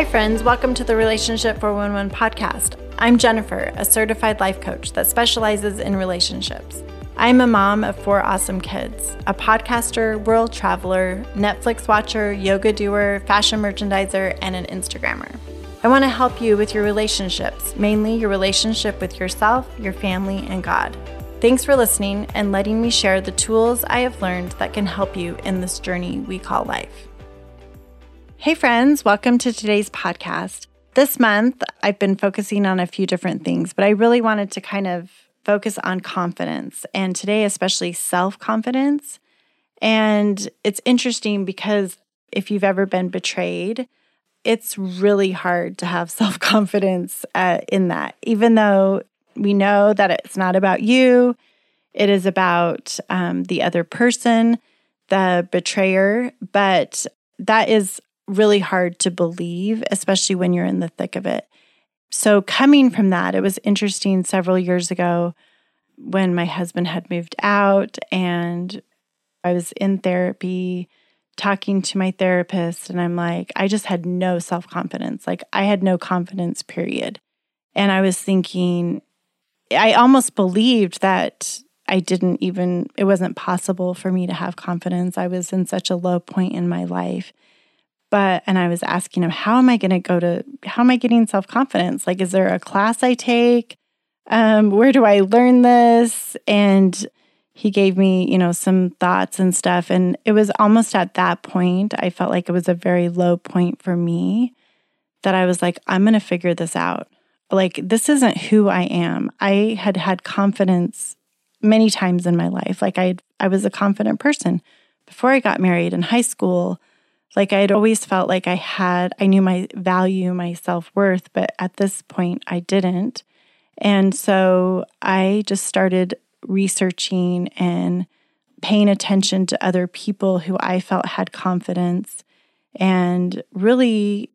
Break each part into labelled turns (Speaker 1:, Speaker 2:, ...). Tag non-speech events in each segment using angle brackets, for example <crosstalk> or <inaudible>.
Speaker 1: Hi, friends. Welcome to the Relationship 411 podcast. I'm Jennifer, a certified life coach that specializes in relationships. I'm a mom of four awesome kids, a podcaster, world traveler, Netflix watcher, yoga doer, fashion merchandiser, and an Instagrammer. I want to help you with your relationships, mainly your relationship with yourself, your family, and God. Thanks for listening and letting me share the tools I have learned that can help you in this journey we call life. Hey, friends, welcome to today's podcast. This month, I've been focusing on a few different things, but I really wanted to kind of focus on confidence, and today, especially self confidence. And it's interesting because if you've ever been betrayed, it's really hard to have <laughs> self confidence uh, in that, even though we know that it's not about you, it is about um, the other person, the betrayer. But that is really hard to believe, especially when you're in the thick of it. So, coming from that, it was interesting several years ago when my husband had moved out and I was in therapy talking to my therapist, and I'm like, I just had no self confidence. Like, I had no confidence, period. And I was thinking, I almost believed that I didn't even, it wasn't possible for me to have confidence. I was in such a low point in my life. But, and I was asking him, how am I going to go to, how am I getting self confidence? Like, is there a class I take? Um, where do I learn this? And he gave me, you know, some thoughts and stuff. And it was almost at that point, I felt like it was a very low point for me that I was like, I'm going to figure this out. Like, this isn't who I am. I had had confidence many times in my life. Like, I, I was a confident person before I got married in high school. Like I had always felt like I had, I knew my value, my self worth, but at this point I didn't. And so I just started researching and paying attention to other people who I felt had confidence. And really,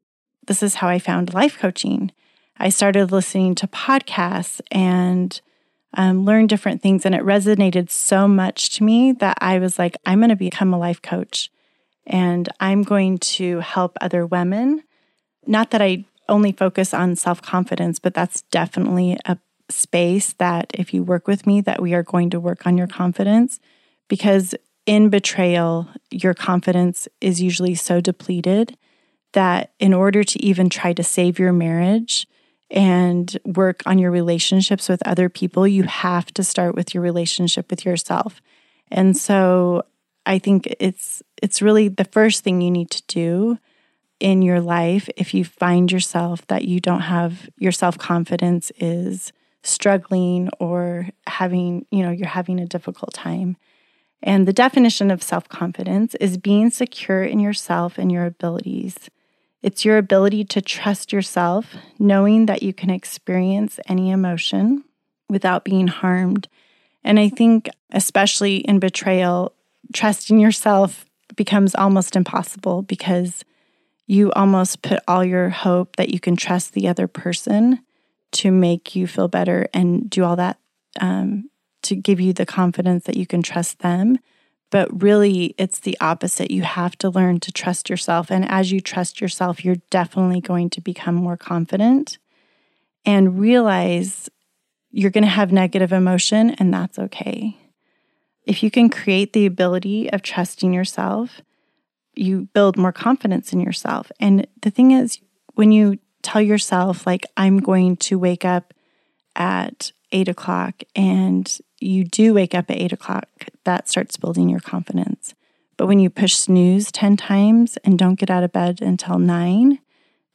Speaker 1: this is how I found life coaching. I started listening to podcasts and um, learned different things, and it resonated so much to me that I was like, I'm going to become a life coach and I'm going to help other women. Not that I only focus on self confidence, but that's definitely a space that if you work with me, that we are going to work on your confidence because in betrayal, your confidence is usually so depleted that in order to even try to save your marriage and work on your relationships with other people, you have to start with your relationship with yourself. And so I think it's it's really the first thing you need to do in your life if you find yourself that you don't have your self-confidence is struggling or having, you know, you're having a difficult time. And the definition of self-confidence is being secure in yourself and your abilities. It's your ability to trust yourself, knowing that you can experience any emotion without being harmed. And I think, especially in betrayal, trusting yourself becomes almost impossible because you almost put all your hope that you can trust the other person to make you feel better and do all that um, to give you the confidence that you can trust them. But really, it's the opposite. You have to learn to trust yourself. And as you trust yourself, you're definitely going to become more confident and realize you're going to have negative emotion, and that's okay. If you can create the ability of trusting yourself, you build more confidence in yourself. And the thing is, when you tell yourself, like, I'm going to wake up at eight o'clock, and you do wake up at eight o'clock, that starts building your confidence. But when you push snooze 10 times and don't get out of bed until nine,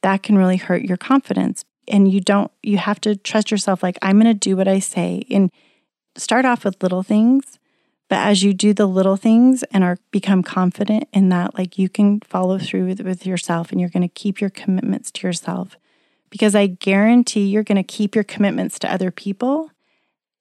Speaker 1: that can really hurt your confidence. And you don't, you have to trust yourself, like, I'm going to do what I say. And start off with little things but as you do the little things and are become confident in that, like you can follow through with, with yourself and you're going to keep your commitments to yourself. Because I guarantee you're going to keep your commitments to other people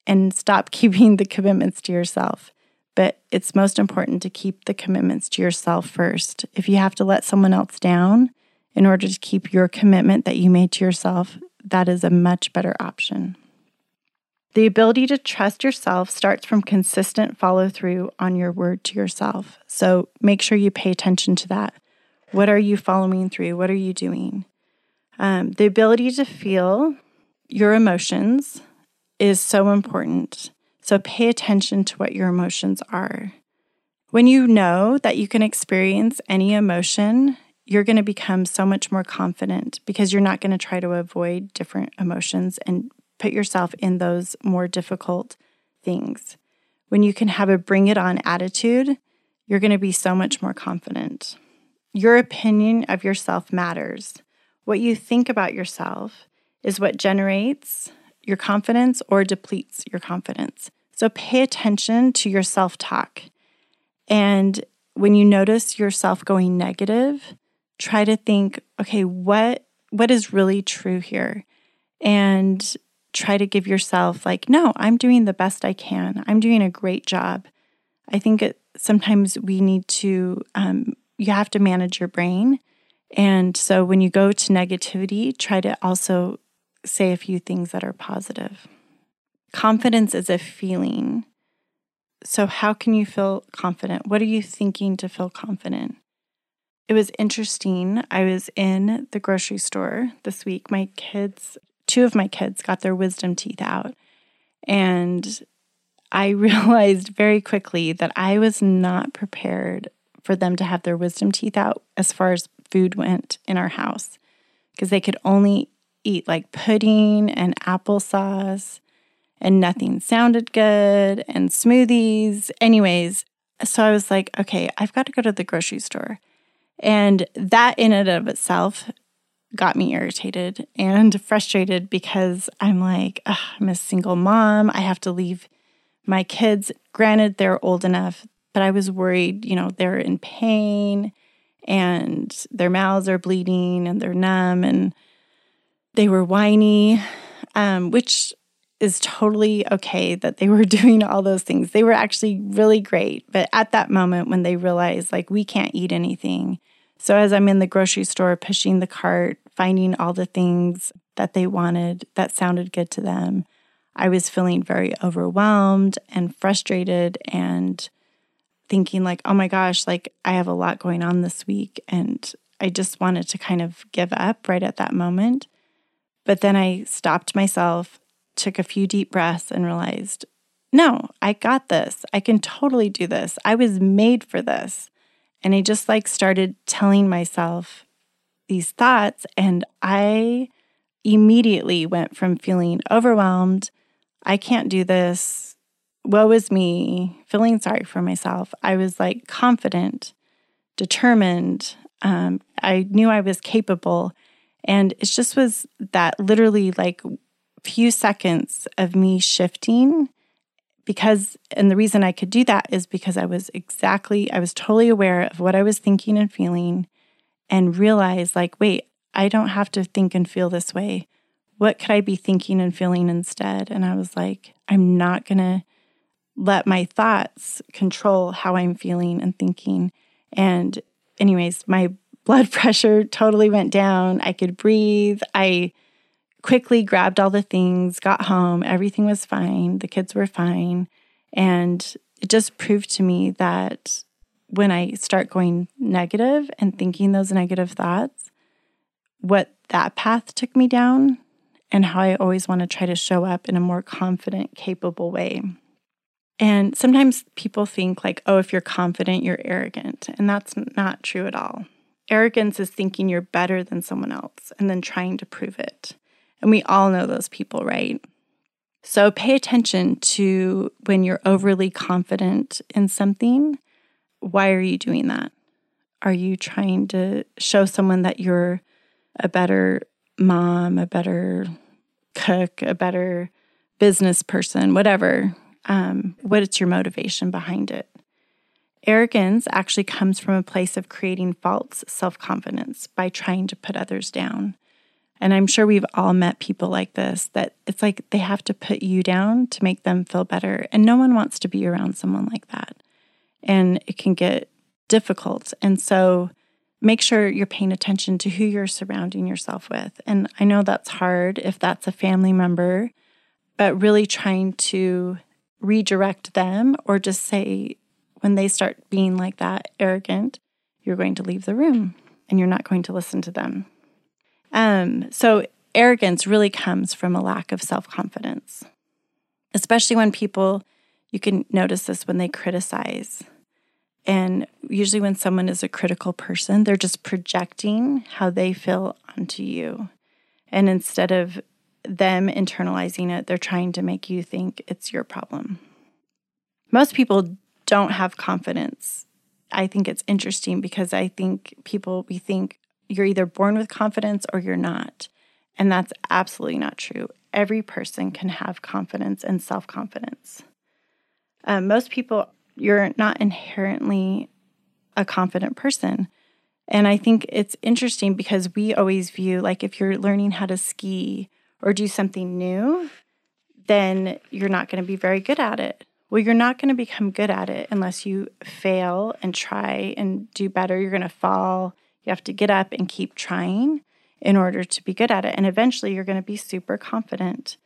Speaker 1: and stop <laughs> keeping the commitments to yourself. But it's most important to keep the commitments to yourself first. If you have to let someone else down in order to keep your commitment that you made to yourself, that is a much better option. The ability to trust yourself starts from consistent follow through on your word to yourself. So make sure you pay attention to that. What are you following through? What are you doing? Um, the ability to feel your emotions is so important. So pay attention to what your emotions are. When you know that you can experience any emotion, you're going to become so much more confident because you're not going to try to avoid different emotions and put yourself in those more difficult things. When you can have a bring it on attitude, you're going to be so much more confident. Your opinion of yourself matters. What you think about yourself is what generates your confidence or depletes your confidence. So pay attention to your self talk. And when you notice yourself going negative, try to think, okay, what what is really true here? And try to give yourself like, no, I'm doing the best I can. I'm doing a great job. I think it, sometimes we need to um, you have to manage your brain. And so when you go to negativity, try to also say a few things that are positive. Confidence is a feeling. So, how can you feel confident? What are you thinking to feel confident? It was interesting. I was in the grocery store this week. My kids, two of my kids, got their wisdom teeth out. And I <laughs> realized very quickly that I was not prepared for them to have their wisdom teeth out as far as food went in our house because they could only eat like pudding and applesauce and nothing sounded good and smoothies. Anyways, so I was like, okay, I've got to go to the grocery store. And that in and of itself got me irritated and frustrated because I'm like, I'm a single mom. I have to leave my kids. Granted, they're old enough, but I was worried, you know, they're in pain and their mouths are bleeding and they're numb and they were whiny, um, which is totally okay that they were <laughs> doing all those things. They were actually really great. But at that moment, when they realized, like, we can't eat anything. So as I'm in the grocery store pushing the cart, finding all the things that they wanted that sounded good to them, I was feeling very overwhelmed and frustrated and thinking, like, oh my gosh, like, I have a lot going on this week. And I just wanted to kind of give up right at that moment. But then I stopped myself, took a few deep breaths, and realized, no, I got this. I can totally do this. I was made for this. And I just like started telling myself these thoughts. And I immediately went from feeling overwhelmed, I can't do this, woe is me, feeling sorry for myself. I was like confident, determined. Um, I knew I was capable. And it just was that literally like few seconds of me shifting because and the reason I could do that is because I was exactly I was totally aware of what I was thinking and feeling and realized like wait, I don't have to think and feel this way. What could I be thinking and feeling instead? And I was like, I'm not going to let my thoughts control how I'm feeling and thinking. And anyways, my blood <laughs> pressure totally went down. I could breathe. I quickly grabbed all the things, got home. Everything was fine. The kids were fine. And it just proved to me that when I start going negative and thinking those negative thoughts, what that path took me down and how I always want to try to show up in a more confident, capable way. And sometimes people think, like, oh, if you're confident, you're arrogant. And that's not true at all. Arrogance is thinking you're better than someone else and then trying to prove it. And we all know those people, right? So pay attention to when you're overly confident in something. Why are you doing that? Are you trying to show someone that you're a better mom, a better cook, a better business person, whatever? Um, what is your motivation behind it? Arrogance actually comes from a place of creating false self confidence by trying to put others down. And I'm sure we've all met people like this that it's like they have to put you down to make them feel better. And no one wants to be around someone like that. And it can get difficult. And so make sure you're paying attention to who you're surrounding yourself with. And I know that's hard if that's a family member, but really trying to redirect them or just say, when they start being like that, arrogant, you're going to leave the room and you're not going to listen to them. Um, so, arrogance really comes from a lack of self confidence, especially when people, you can notice this when they criticize. And usually, when someone is a critical person, they're just projecting how they feel onto you. And instead of them internalizing it, they're trying to make you think it's your problem. Most people don't have confidence. I think it's interesting because I think people, we think you're either born with confidence or you're not. And that's absolutely not true. Every person can have confidence and self confidence. Um, most people, you're not inherently a confident person. And I think it's interesting because we always view like if you're learning how to ski or do something new, then you're not going to be very good at it. Well, you're not going to become good at it unless you fail and try and do better. You're going to fall. You have to get up and keep trying in order to be good at it. And eventually you're going to be super confident.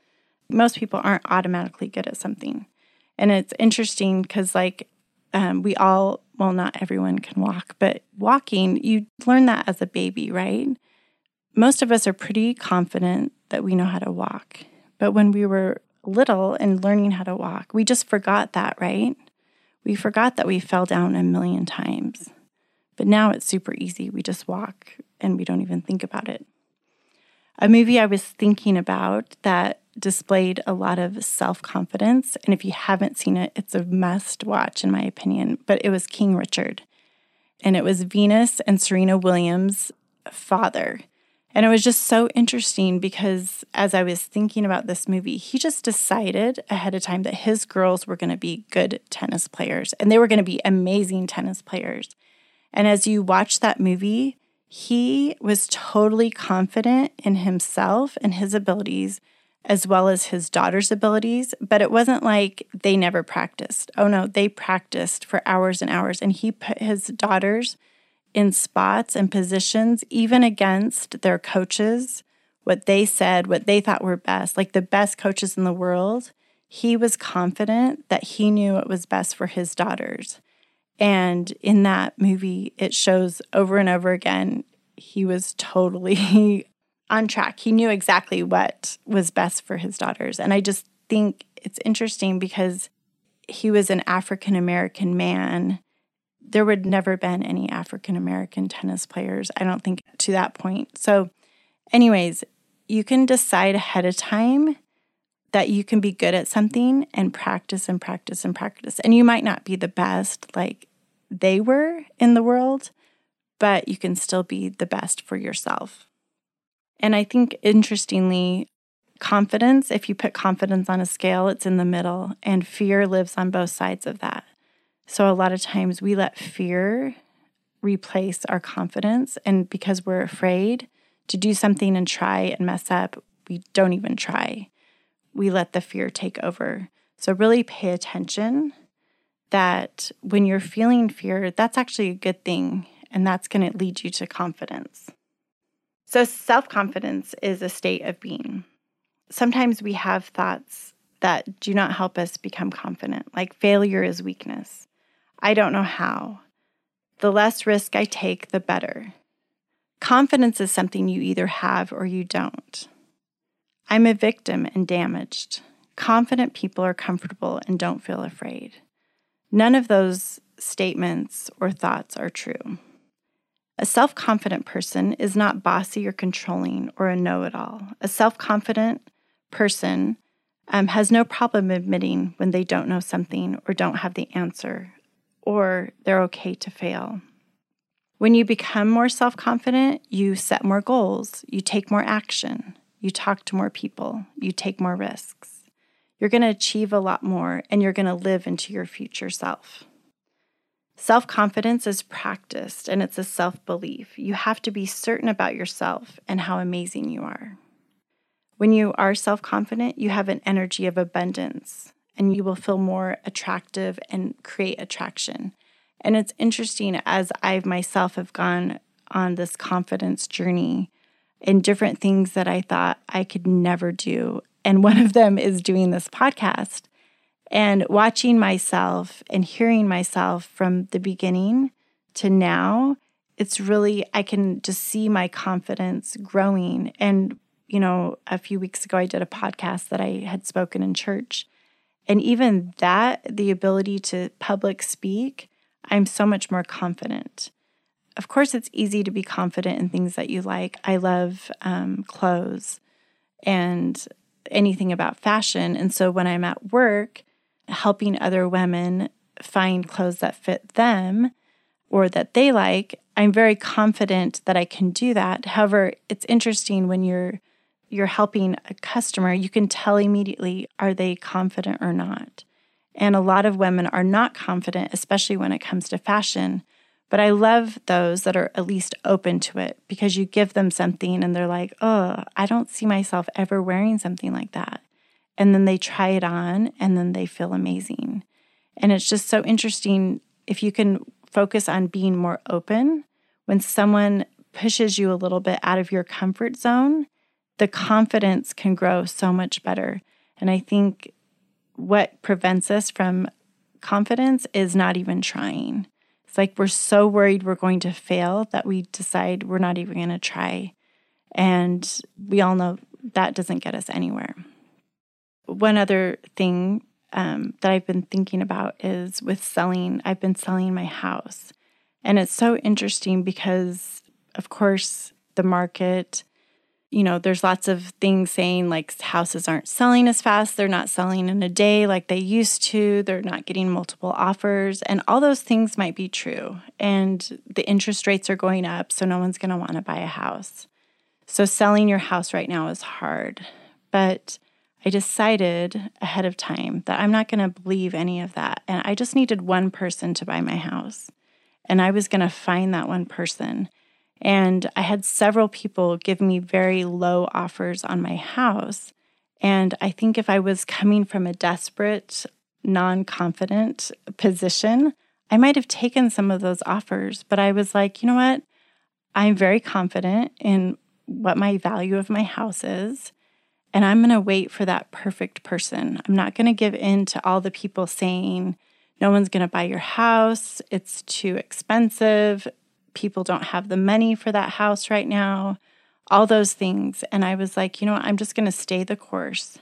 Speaker 1: Most people aren't automatically good at something. And it's interesting because, like, um, we all, well, not everyone can walk, but walking, you learn that as a baby, right? Most of us are pretty confident that we know how to walk. But when we were little and learning how to walk, we just forgot that, right? We forgot that we fell down a million times. But now it's super easy. We just walk and we don't even think about it. A movie I was thinking about that displayed a lot of self confidence. And if you haven't seen it, it's a must watch, in my opinion. But it was King Richard. And it was Venus and Serena Williams' father. And it was just so interesting because as I was thinking about this movie, he just decided ahead of time that his girls were going to be good tennis players and they were going to be amazing tennis players. And as you watch that movie, he was totally confident in himself and his abilities as well as his daughter's abilities, but it wasn't like they never practiced. Oh no, they practiced for hours and hours and he put his daughters in spots and positions, even against their coaches, what they said, what they thought were best, like the best coaches in the world. He was confident that he knew what was best for his daughters. And in that movie, it shows over and over again, he was totally <laughs> on track. He knew exactly what was best for his daughters. And I just think it's interesting because he was an African American man there would never been any African American tennis players, I don't think, to that point. So, anyways, you can decide ahead of time that you can be good at something and practice and practice and practice. And you might not be the best like they were in the world, but you can still be the best for yourself. And I think interestingly, confidence, if you put confidence on a scale, it's in the middle, and fear lives on both sides of that. So a lot of times we let fear replace our confidence. And because we're afraid to do something and try and mess up, we don't even try. We let the fear take over. So really pay attention that when you're feeling fear, that's actually a good thing. And that's going to lead you to confidence. So, self confidence is a state of being. Sometimes we have thoughts that do not help us become confident, like failure is weakness. I don't know how. The less risk I take, the better. Confidence is something you either have or you don't. I'm a victim and damaged. Confident people are comfortable and don't feel afraid. None of those statements or thoughts are true. A self confident person is not bossy or controlling or a know it all. A self confident person um, has no problem admitting when they don't know something or don't have the answer or they're okay to fail. When you become more self confident, you set more goals, you take more action, you talk to more people, you take more risks. You're going to achieve a lot more and you're going to live into your future self. Self confidence is practiced and it's a self belief. You have to be certain about yourself and how amazing you are. When you are self confident, you have an energy of abundance and you will feel more attractive and create attraction. And it's interesting as I myself have gone on this confidence journey in different things that I thought I could never do. And one of them is doing this podcast and watching myself and hearing myself from the beginning to now. it's really, I can just see my confidence growing. And, you know, a few weeks ago, I did a podcast that I had spoken in church. And even that, the ability to public speak, I'm so much more confident. Of course, it's easy to be confident in things that you like. I love um, clothes and anything about fashion. And so when I'm at work, helping other women find clothes that fit them or that they like, I'm very confident that I can do that. However, it's interesting when you're you're helping a customer, you can tell immediately are they confident or not. And a lot of women are not confident, especially when it comes to fashion. But I love those that are at least open to it because you give them something and they're like, oh, I don't see myself ever wearing something like that. And then they try it on and then they feel amazing. And it's just so interesting if you can focus on being more open when someone pushes you a little bit out of your comfort zone, the confidence can grow so much better. And I think what prevents us from confidence is not even trying. It's like we're so worried we're going to fail that we decide we're not even going to try. And we all know that doesn't get us anywhere. One other thing um, that I've been thinking about is with selling, I've been selling my house. And it's so interesting because, of course, the market, you know, there's lots of things saying like houses aren't selling as fast. They're not selling in a day like they used to. They're not getting multiple offers. And all those things might be true. And the interest rates are going up. So no one's going to want to buy a house. So selling your house right now is hard. But I decided ahead of time that I'm not going to believe any of that. And I just needed one person to buy my house. And I was going to find that one person. And I had several people give me very low offers on my house. And I think if I was coming from a desperate, non confident position, I might have taken some of those offers. But I was like, you know what? I'm very confident in what my value of my house is. And I'm going to wait for that perfect person. I'm not going to give in to all the people saying, no one's going to buy your house. It's too expensive. People don't have the money for that house right now. All those things. And I was like, you know what? I'm just going to stay the course.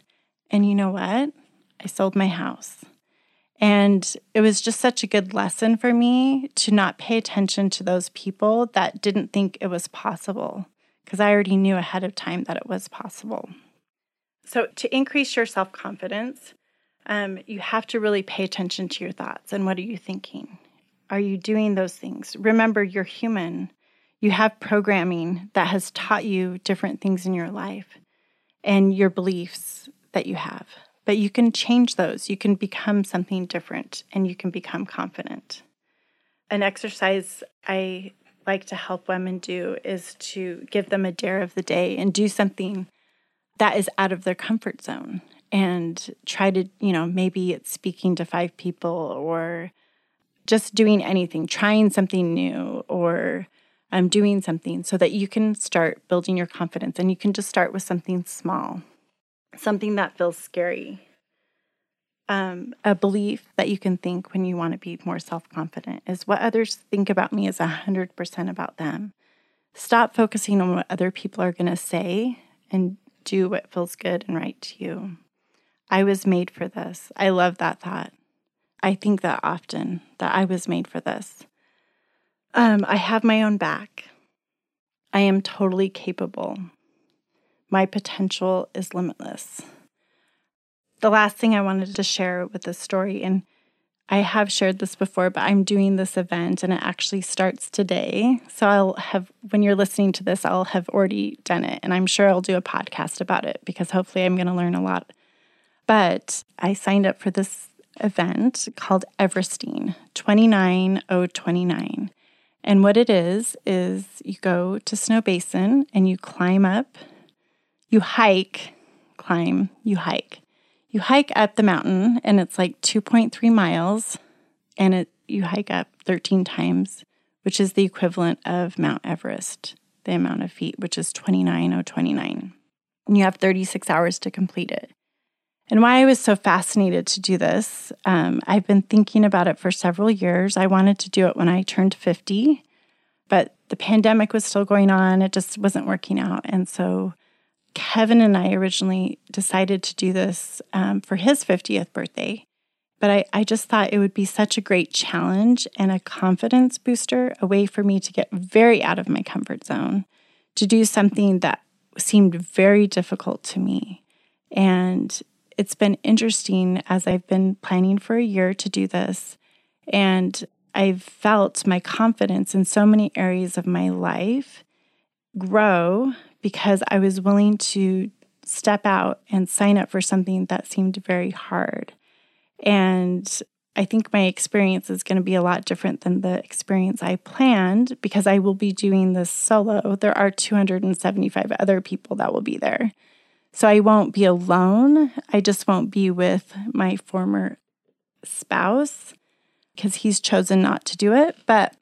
Speaker 1: And you know what? I sold my house. And it was just such a good lesson for me to not pay attention to those people that didn't think it was possible because I already knew ahead of time that it was possible. So, to increase your self confidence, um, you have to really pay attention to your thoughts and what are you thinking? Are you doing those things? Remember, you're human. You have programming that has taught you different things in your life and your beliefs that you have. But you can change those. You can become something different and you can become confident. An exercise I like to help women do is to give them a dare of the day and do something that is out of their comfort zone and try to, you know, maybe it's speaking to five people or just doing anything, trying something new or um, doing something so that you can start building your confidence. And you can just start with something small, something that feels scary. Um, a belief that you can think when you want to be more self confident is what others think about me is 100% about them. Stop focusing on what other people are going to say and do what feels good and right to you. I was made for this. I love that thought. I think that often that I was made for this. Um, I have my own back. I am totally capable. My potential is limitless. The last thing I wanted to share with this story, and I have shared this before, but I'm doing this event and it actually starts today. So I'll have, when you're listening to this, I'll have already done it. And I'm sure I'll do a podcast about it because hopefully I'm going to learn a lot. But I signed up for this event called Everesting 29029. And what it is, is you go to Snowbasin and you climb up, you hike, climb, you hike. You hike up the mountain and it's like 2.3 miles and it you hike up 13 times which is the equivalent of mount everest the amount of feet which is 29029 and you have 36 hours to complete it and why i was so fascinated to do this um, i've been thinking about it for several years i wanted to do it when i turned 50 but the pandemic was still going on. It just wasn't working out. And so Kevin and I originally decided to do this um, for his 50th birthday. But I, I just thought it would be such a great challenge and a confidence booster, a way for me to get very out of my comfort zone, to do something that seemed very difficult to me. And it's been interesting as I've been planning for a year to do this. And I've felt my confidence in so many areas of my life grow because I was willing to step out and sign up for something that seemed very hard. And I think my experience is going to be a lot different than the experience I planned because I will be doing this solo. There are 275 other people that will be there. So I won't be alone. I just won't be with my former spouse because he's chosen not to do it. But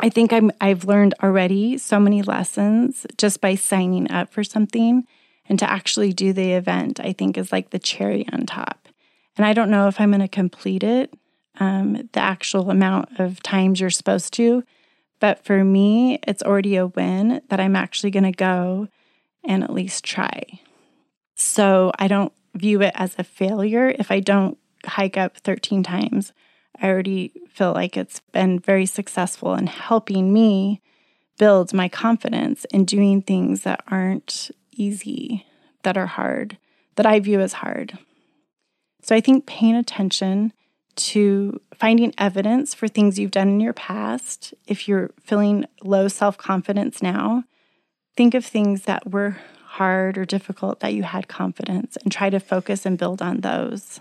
Speaker 1: I think I'm I've learned already so many lessons just by signing up for something and to actually do the event, I think is like the cherry on top. And I don't know if I'm going to complete it, um, the actual amount of times you're supposed to. But for me, it's already a win that I'm actually going to go and at least try. So I don't view it as a failure if I don't hike up 13 times I already feel like it's been very successful in helping me build my confidence in doing things that aren't easy, that are hard, that I view as hard. So I think paying attention to finding evidence for things you've done in your past, if you're feeling low self confidence now, think of things that were hard or difficult that you had confidence and try to focus and build on those.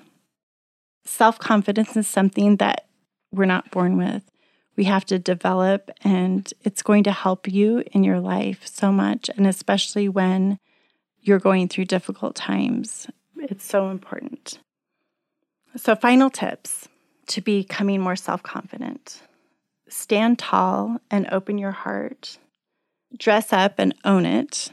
Speaker 1: Self confidence is something that we're not born with. We have to develop, and it's going to help you in your life so much, and especially when you're going through difficult times. It's so important. So, final tips to becoming more self confident stand tall and open your heart, dress up and own it.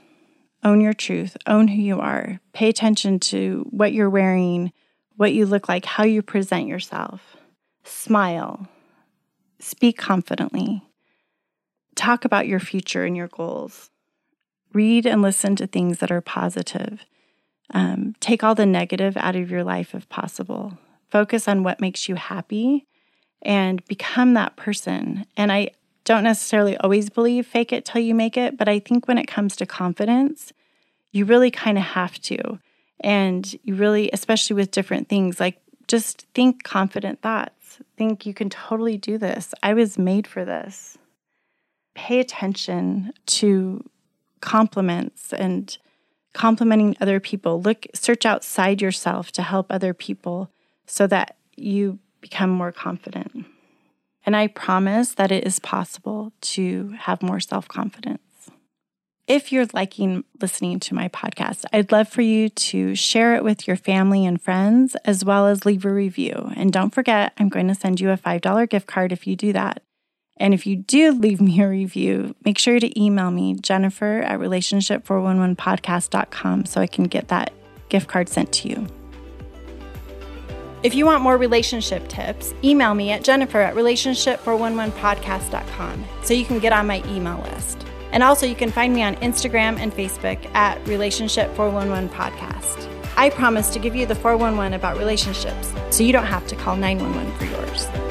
Speaker 1: Own your truth, own who you are. Pay attention to what you're wearing, what you look like, how you present yourself. Smile. Speak confidently. Talk about your future and your goals. Read and listen to things that are positive. Um, take all the negative out of your life if possible. Focus on what makes you happy and become that person. And I don't necessarily always believe fake it till you make it, but I think when it comes to confidence, you really kind of have to. And you really, especially with different things, like just think confident thoughts. Think you can totally do this. I was made for this. Pay attention to compliments and complimenting other people. Look, search outside yourself to help other people so that you become more confident. And I promise that it is possible to have more self confidence. If you're liking listening to my podcast, I'd love for you to share it with your family and friends, as well as leave a review. And don't forget, I'm going to send you a $5 gift card if you do that. And if you do <laughs> leave me a review, make sure to email me, Jennifer at relationship411podcast.com, so I can get that gift card sent to you. If you want more relationship tips, email me at jennifer at relationship411podcast.com so you can get on my email list. And also, you can find me on Instagram and Facebook at Relationship 411 Podcast. I promise to give you the 411 about relationships so you don't have to call 911 for yours.